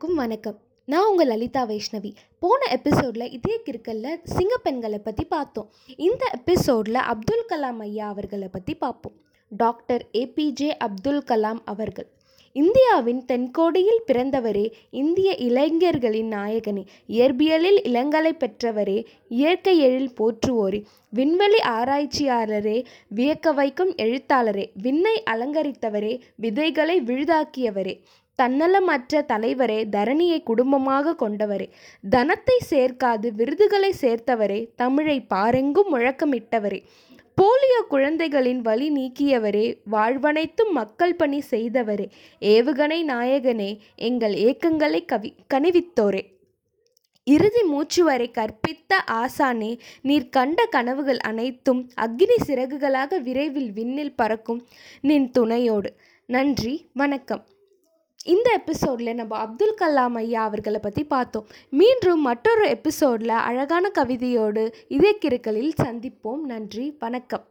எல்லாருக்கும் வணக்கம். நான் உங்கள் லலிதா வைஷ்ணவி. போன எபிசோடில் இதே கிறுக்கல்ல சிங்கப்பெண்களை பற்றி பார்த்தோம். இந்த எபிசோடில் அப்துல் கலாம் ஐயா அவர்களை பற்றி பார்ப்போம். டாக்டர் ஏபிஜே அப்துல் கலாம் அவர்கள். இந்தியாவின் தென்கோடியில் பிறந்தவரே இந்திய இளைஞர்களின் நாயகனே. இயற்பியலில் இளங்கலை பெற்றவரே. இயற்கை எழில் போற்றுவோரே. விண்வெளி ஆராய்ச்சியாளரே. வியக்க வைக்கும் எழுத்தாளரே. விண்ணை அலங்கரித்தவரே. விதைகளை விழுதாக்கியவரே. தன்னலமற்ற தலைவரே தரணியை குடும்பமாக கொண்டவரே. தனத்தை சேர்க்காது விருதுகளை சேர்த்தவரே தமிழை பாரெங்கும் முழக்கமிட்டவரே. போலியோ குழந்தைகளின் வழி நீக்கியவரே வாழ்வனைத்தும் மக்கள் பணி செய்தவரே. ஏவுகணை நாயகனே எங்கள் ஏக்கங்களை கவி கணிவித்தோரே இறுதி மூச்சு வரை கற்பித்த ஆசானே நீர் கண்ட கனவுகள் அனைத்தும் அக்னி சிறகுகளாக விரைவில் விண்ணில் பறக்கும் நின் துணையோடு. நன்றி வணக்கம். இந்த எபிசோடில் நம்ம அப்துல் கலாம் ஐயா அவர்களை பற்றி பார்த்தோம். மீண்டும் மற்றொரு எபிசோடில் அழகான கவிதையோடு இதே கிறுக்கலில் சந்திப்போம். நன்றி வணக்கம்.